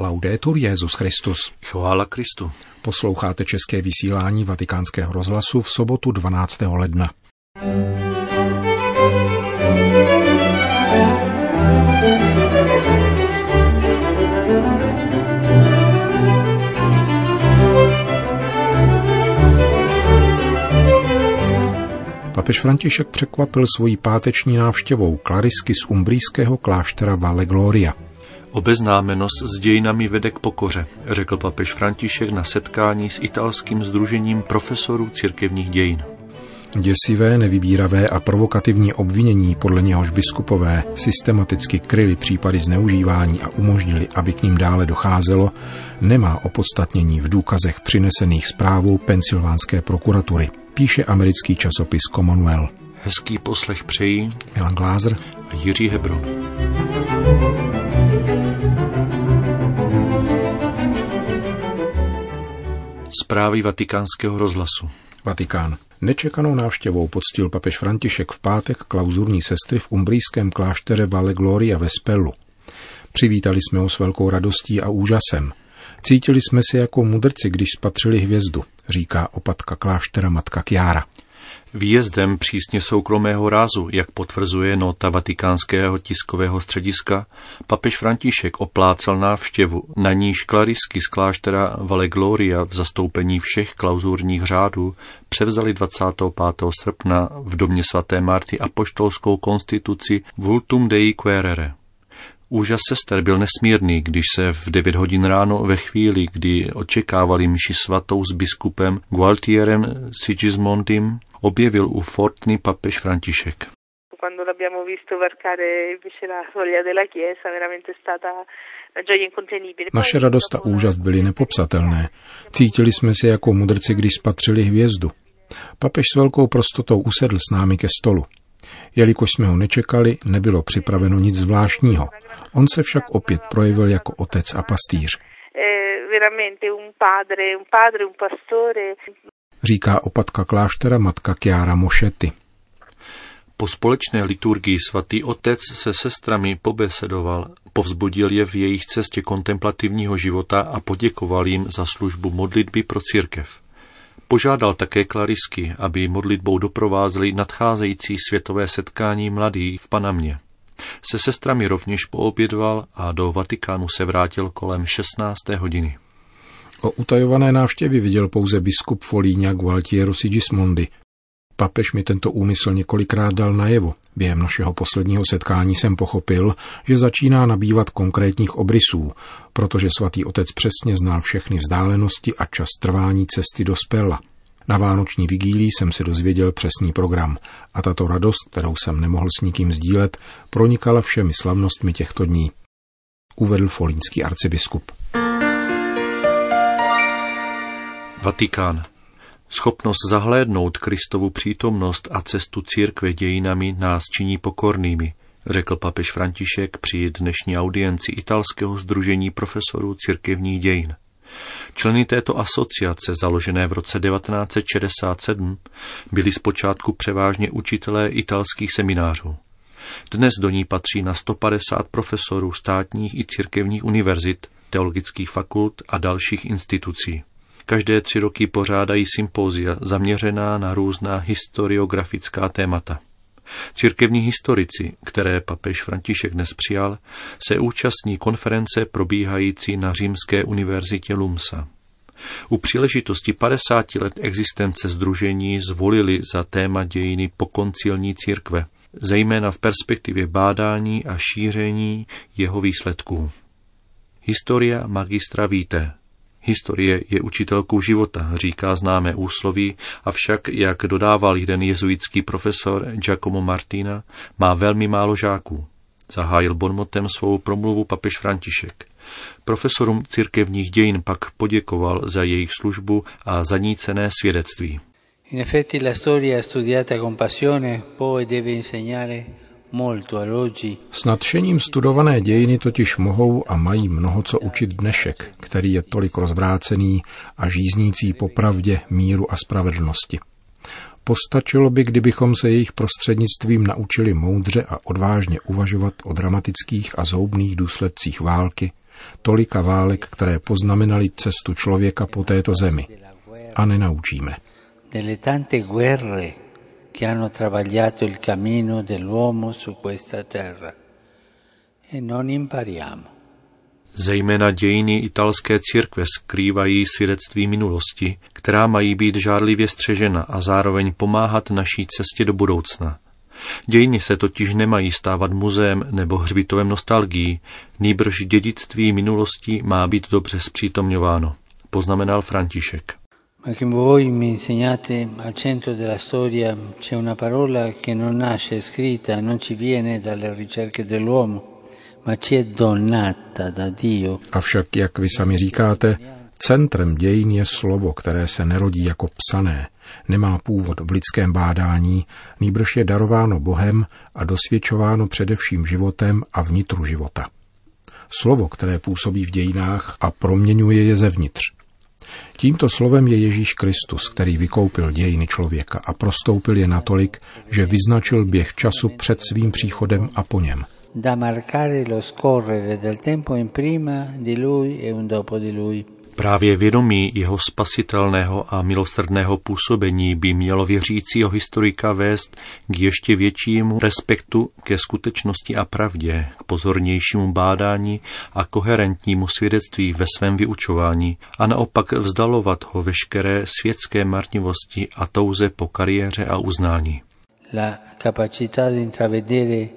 Laudetur Jezus Christus. Chvála Kristu. Posloucháte české vysílání Vatikánského rozhlasu v sobotu 12. ledna. Papež František překvapil svojí páteční návštěvou klarisky z umbrijského kláštera Valle Gloria. Obeznámenost s dějinami vede k pokoře, řekl papež František na setkání s italským združením profesorů církevních dějin. Děsivé, nevybíravé a provokativní obvinění, podle něhož biskupové systematicky kryli případy zneužívání a umožnili, aby k ním dále docházelo, nemá opodstatnění v důkazech přinesených zprávou pensylvánské prokuratury, píše americký časopis Commonwealth. Hezký poslech přejí Milan Glázer a Jiří Hebron. Zprávy vatikánského rozhlasu. Vatikán. Nečekanou návštěvou poctil papež František v pátek klauzurní sestry v umbrijském kláštere Valle Gloria ve Spellu. Přivítali jsme ho s velkou radostí a úžasem. Cítili jsme se jako mudrci, když spatřili hvězdu, říká opatka kláštera matka Kiara. Výjezdem přísně soukromého rázu, jak potvrzuje nota vatikánského tiskového střediska, papež František oplácal návštěvu, na níž klarisky z kláštera Valle Gloria v zastoupení všech klauzurních řádů převzali 25. srpna v domě svaté Marty apoštolskou konstituci Vultum Dei Querere. Úžas sester byl nesmírný, když se v 9 hodin ráno ve chvíli, kdy očekávali mši svatou s biskupem Gualtierem Sigismondem, objevil u Fortny papež František. Quando l'abbiamo visto varcare invece la soglia della chiesa, veramente stata una gioia incontenibile. Naše radost a úžas byly nepopsatelné. Cítili jsme se jako mudrci, když spatřili hvězdu. Papež s velkou prostotou usedl s námi ke stolu. Jelikož jsme ho nečekali, nebylo připraveno nic zvláštního. On se však opět projevil jako otec a pastýř. Říká opatka kláštera matka Chiara Mošety. Po společné liturgii svatý otec se sestrami pobesedoval, povzbudil je v jejich cestě kontemplativního života a poděkoval jim za službu modlitby pro církev. Požádal také klarisky, aby modlitbou doprovázely nadcházející světové setkání mladých v Panamě. Se sestrami rovněž poobědval a do Vatikánu se vrátil kolem 16. hodiny. O utajované návštěvě viděl pouze biskup Folíňa Gualtiero Sigismondi. Papež mi tento úmysl několikrát dal najevo. Během našeho posledního setkání jsem pochopil, že začíná nabývat konkrétních obrysů, protože svatý otec přesně znal všechny vzdálenosti a čas trvání cesty do Spella. Na vánoční vigílii jsem se dozvěděl přesný program a tato radost, kterou jsem nemohl s nikým sdílet, pronikala všemi slavnostmi těchto dní. Uvedl folínský arcibiskup. Vatikán. Schopnost zahlédnout Kristovu přítomnost a cestu církve dějinami nás činí pokornými, řekl papež František při dnešní audienci italského združení profesorů církevních dějin. Členy této asociace, založené v roce 1967, byli zpočátku převážně učitelé italských seminářů. Dnes do ní patří na 150 profesorů státních i církevních univerzit, teologických fakult a dalších institucí. Každé tři roky pořádají sympózia zaměřená na různá historiografická témata. Církevní historici, které papež František dnes přijal, se účastní konference probíhající na Římské univerzitě Lumsa. U příležitosti 50 let existence združení zvolili za téma dějiny pokoncilní církve, zejména v perspektivě bádání a šíření jeho výsledků. Historia magistra víte, Historie je učitelkou života, říká známé úsloví, avšak, jak dodával jeden jezuitský profesor Giacomo Martina, má velmi málo žáků. Zahájil bonmotem svou promluvu papež František. Profesorům církevních dějin pak poděkoval za jejich službu a zanícené svědectví. In effetti la storia studiata con passione e deve insegnare s nadšením studované dějiny totiž mohou a mají mnoho co učit dnešek, který je tolik rozvrácený a žíznící po pravdě, míru a spravedlnosti. Postačilo by, kdybychom se jejich prostřednictvím naučili moudře a odvážně uvažovat o dramatických a zoubných důsledcích války, Tolika válek, které poznamenaly cestu člověka po této zemi. A nenaučíme. Delle tante guerre che hanno travagliato il cammino dell'uomo su questa terra. E non impariamo. Zejména dějiny italské církve skrývají svědectví minulosti, která mají být žárlivě střežena a zároveň pomáhat naší cestě do budoucna. Dějiny se totiž nemají stávat muzeem nebo hřbitovem nostalgií, nýbrž dědictví minulosti má být dobře zpřítomňováno, poznamenal František. Ma voi mi insegnate al centro della storia c'è una parola che non nasce scritta, non ci viene dalle ricerche dell'uomo, ma ci è donata da Dio. Avšak, jak vy sami říkáte, centrem dějin je slovo, které se nerodí jako psané, nemá původ v lidském bádání, nýbrž je darováno Bohem a dosvědčováno především životem a vnitru života. Slovo, které působí v dějinách a proměňuje je zevnitř. Tímto slovem je Ježíš Kristus, který vykoupil dějiny člověka a prostoupil je natolik, že vyznačil běh času před svým příchodem a po něm. Da marcare lo scorrere del tempo in prima di lui e un dopo di lui. Právě vědomí jeho spasitelného a milosrdného působení by mělo věřícího historika vést k ještě většímu respektu ke skutečnosti a pravdě, k pozornějšímu bádání a koherentnímu svědectví ve svém vyučování a naopak vzdalovat ho veškeré světské marnivosti a touze po kariéře a uznání. La capacità di intravedere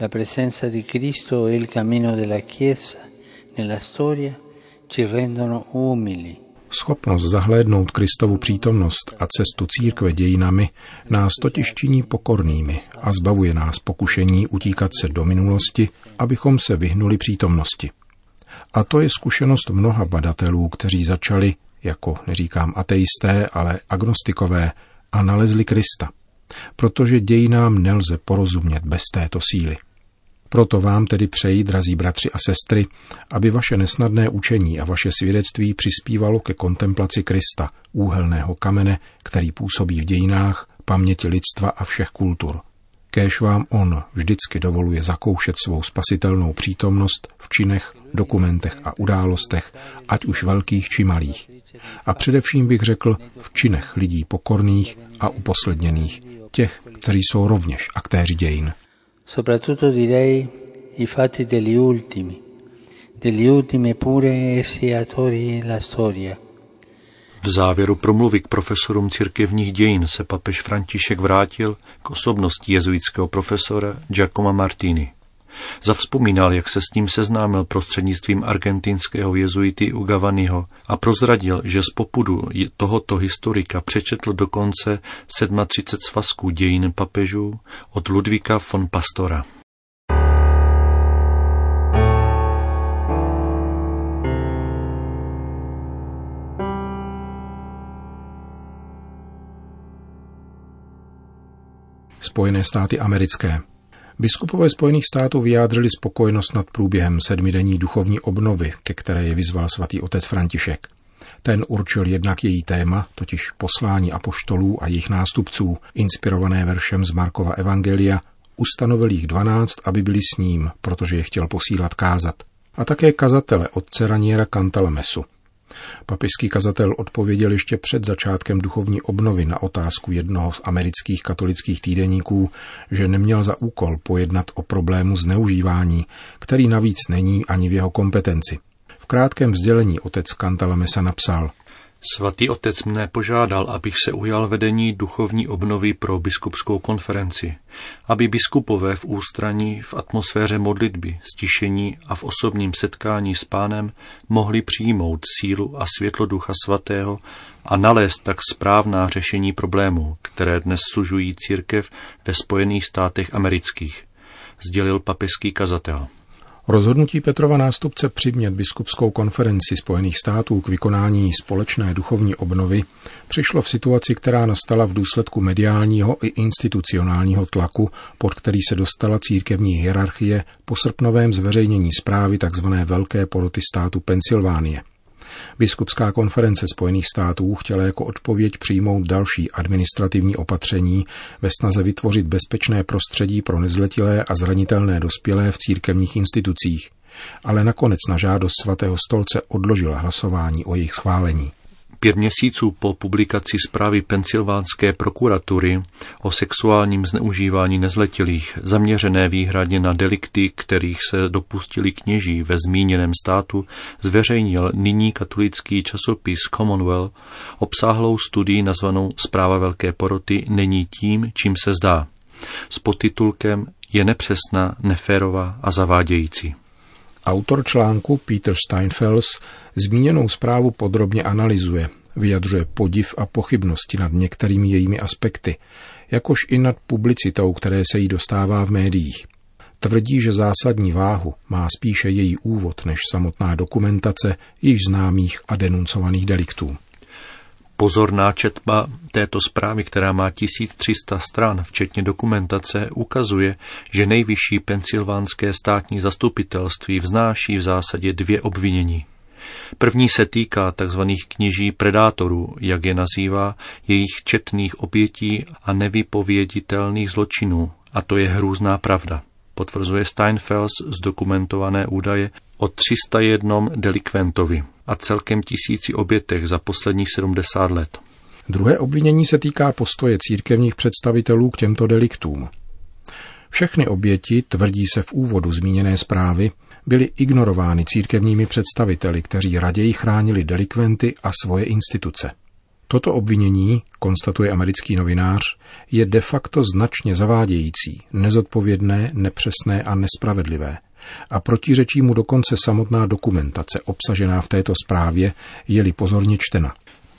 la presenza di Cristo e il cammino della Chiesa nella storia. Schopnost zahlédnout Kristovu přítomnost a cestu církve dějinami nás totiž činí pokornými a zbavuje nás pokušení utíkat se do minulosti, abychom se vyhnuli přítomnosti. A to je zkušenost mnoha badatelů, kteří začali, jako neříkám ateisté, ale agnostikové, a nalezli Krista. Protože dějinám nelze porozumět bez této síly. Proto vám tedy přeji, drazí bratři a sestry, aby vaše nesnadné učení a vaše svědectví přispívalo ke kontemplaci Krista, úhelného kamene, který působí v dějinách, paměti lidstva a všech kultur. Kéž vám on vždycky dovoluje zakoušet svou spasitelnou přítomnost v činech, dokumentech a událostech, ať už velkých či malých. A především bych řekl v činech lidí pokorných a uposledněných, těch, kteří jsou rovněž aktéři dějin soprattutto direi i fatti degli ultimi, degli ultimi pure essi autori la storia. V závěru promluvy k profesorům církevních dějin se papež František vrátil k osobnosti jezuitského profesora Giacomo Martini. Zavzpomínal, jak se s ním seznámil prostřednictvím argentinského jezuity Ugavaniho a prozradil, že z popudu tohoto historika přečetl dokonce 37 svazků dějin papežů od Ludvíka von Pastora. Spojené státy americké. Biskupové Spojených států vyjádřili spokojenost nad průběhem sedmidenní duchovní obnovy, ke které je vyzval svatý otec František. Ten určil jednak její téma, totiž poslání apoštolů a jejich nástupců, inspirované veršem z Markova Evangelia, ustanovil jich dvanáct, aby byli s ním, protože je chtěl posílat kázat. A také kazatele otce Raniera Cantalamesu – Papežský kazatel odpověděl ještě před začátkem duchovní obnovy na otázku jednoho z amerických katolických týdeníků, že neměl za úkol pojednat o problému zneužívání, který navíc není ani v jeho kompetenci. V krátkém vzdělení otec Kantalamesa napsal – Svatý otec mne požádal, abych se ujal vedení duchovní obnovy pro biskupskou konferenci, aby biskupové v ústraní, v atmosféře modlitby, stišení a v osobním setkání s pánem mohli přijmout sílu a světlo ducha svatého a nalézt tak správná řešení problémů, které dnes sužují církev ve Spojených státech amerických, sdělil papežský kazatel. Rozhodnutí Petrova nástupce přimět biskupskou konferenci Spojených států k vykonání společné duchovní obnovy přišlo v situaci, která nastala v důsledku mediálního i institucionálního tlaku, pod který se dostala církevní hierarchie po srpnovém zveřejnění zprávy tzv. Velké poroty státu Pensylvánie. Biskupská konference Spojených států chtěla jako odpověď přijmout další administrativní opatření ve snaze vytvořit bezpečné prostředí pro nezletilé a zranitelné dospělé v církevních institucích, ale nakonec na žádost svatého stolce odložila hlasování o jejich schválení. Pět měsíců po publikaci zprávy Pensylvánské prokuratury o sexuálním zneužívání nezletilých, zaměřené výhradně na delikty, kterých se dopustili kněží ve zmíněném státu, zveřejnil nyní katolický časopis Commonwealth obsáhlou studii nazvanou Zpráva Velké poroty není tím, čím se zdá. S podtitulkem je nepřesná, neférová a zavádějící. Autor článku Peter Steinfels zmíněnou zprávu podrobně analyzuje, vyjadřuje podiv a pochybnosti nad některými jejími aspekty, jakož i nad publicitou, které se jí dostává v médiích. Tvrdí, že zásadní váhu má spíše její úvod než samotná dokumentace již známých a denuncovaných deliktů. Pozorná četba této zprávy, která má 1300 stran, včetně dokumentace, ukazuje, že nejvyšší pensylvánské státní zastupitelství vznáší v zásadě dvě obvinění. První se týká tzv. kněží predátorů, jak je nazývá, jejich četných obětí a nevypověditelných zločinů, a to je hrůzná pravda. Potvrzuje Steinfels zdokumentované údaje o 301 delikventovi a celkem tisíci obětech za posledních 70 let. Druhé obvinění se týká postoje církevních představitelů k těmto deliktům. Všechny oběti, tvrdí se v úvodu zmíněné zprávy, byly ignorovány církevními představiteli, kteří raději chránili delikventy a svoje instituce. Toto obvinění, konstatuje americký novinář, je de facto značně zavádějící, nezodpovědné, nepřesné a nespravedlivé. A protiřečí mu dokonce samotná dokumentace obsažená v této zprávě, je-li pozorně čtena.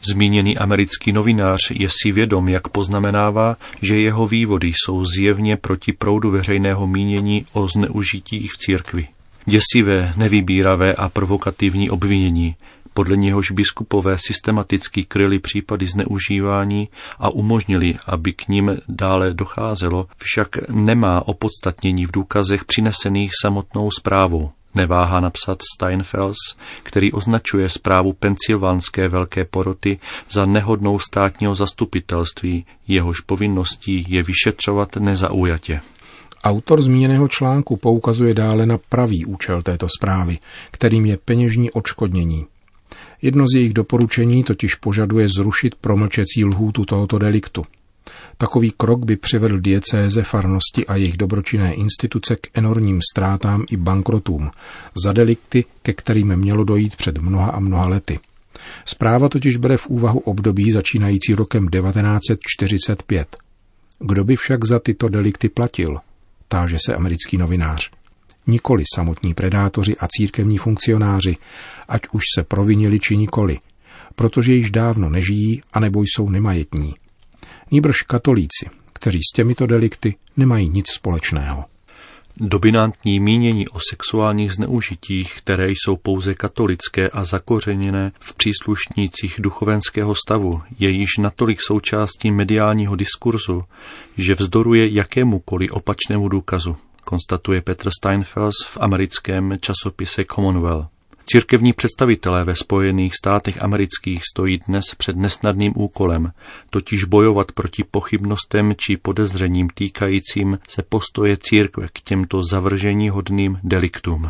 Zmíněný americký novinář je si vědom, jak poznamenává, že jeho vývody jsou zjevně proti proudu veřejného mínění o zneužití v církvi. Děsivé, nevybíravé a provokativní obvinění, podle něhož biskupové systematicky kryli případy zneužívání a umožnili, aby k ním dále docházelo, však nemá opodstatnění v důkazech přinesených samotnou zprávou. Neváhá napsat Steinfels, který označuje zprávu Pensylvánské velké poroty za nehodnou státního zastupitelství, jehož povinností je vyšetřovat nezaujatě. Autor zmíněného článku poukazuje dále na pravý účel této zprávy, kterým je peněžní odškodnění. Jedno z jejich doporučení totiž požaduje zrušit promlčecí lhůtu tohoto deliktu. Takový krok by přivedl diecéze, farnosti a jejich dobročinné instituce k enormním ztrátám i bankrotům za delikty, ke kterým mělo dojít před mnoha a mnoha lety. Zpráva totiž bere v úvahu období začínající rokem 1945. Kdo by však za tyto delikty platil? táže se americký novinář. Nikoli samotní predátoři a církevní funkcionáři, ať už se provinili či nikoli, protože již dávno nežijí anebo jsou nemajetní. Nýbrž katolíci, kteří s těmito delikty nemají nic společného. Dominantní mínění o sexuálních zneužitích, které jsou pouze katolické a zakořeněné v příslušnících duchovenského stavu, je již natolik součástí mediálního diskurzu, že vzdoruje jakémukoliv opačnému důkazu, konstatuje Petr Steinfels v americkém časopise Commonwealth. Církevní představitelé ve Spojených státech amerických stojí dnes před nesnadným úkolem, totiž bojovat proti pochybnostem či podezřením týkajícím se postoje církve k těmto zavržení hodným deliktům.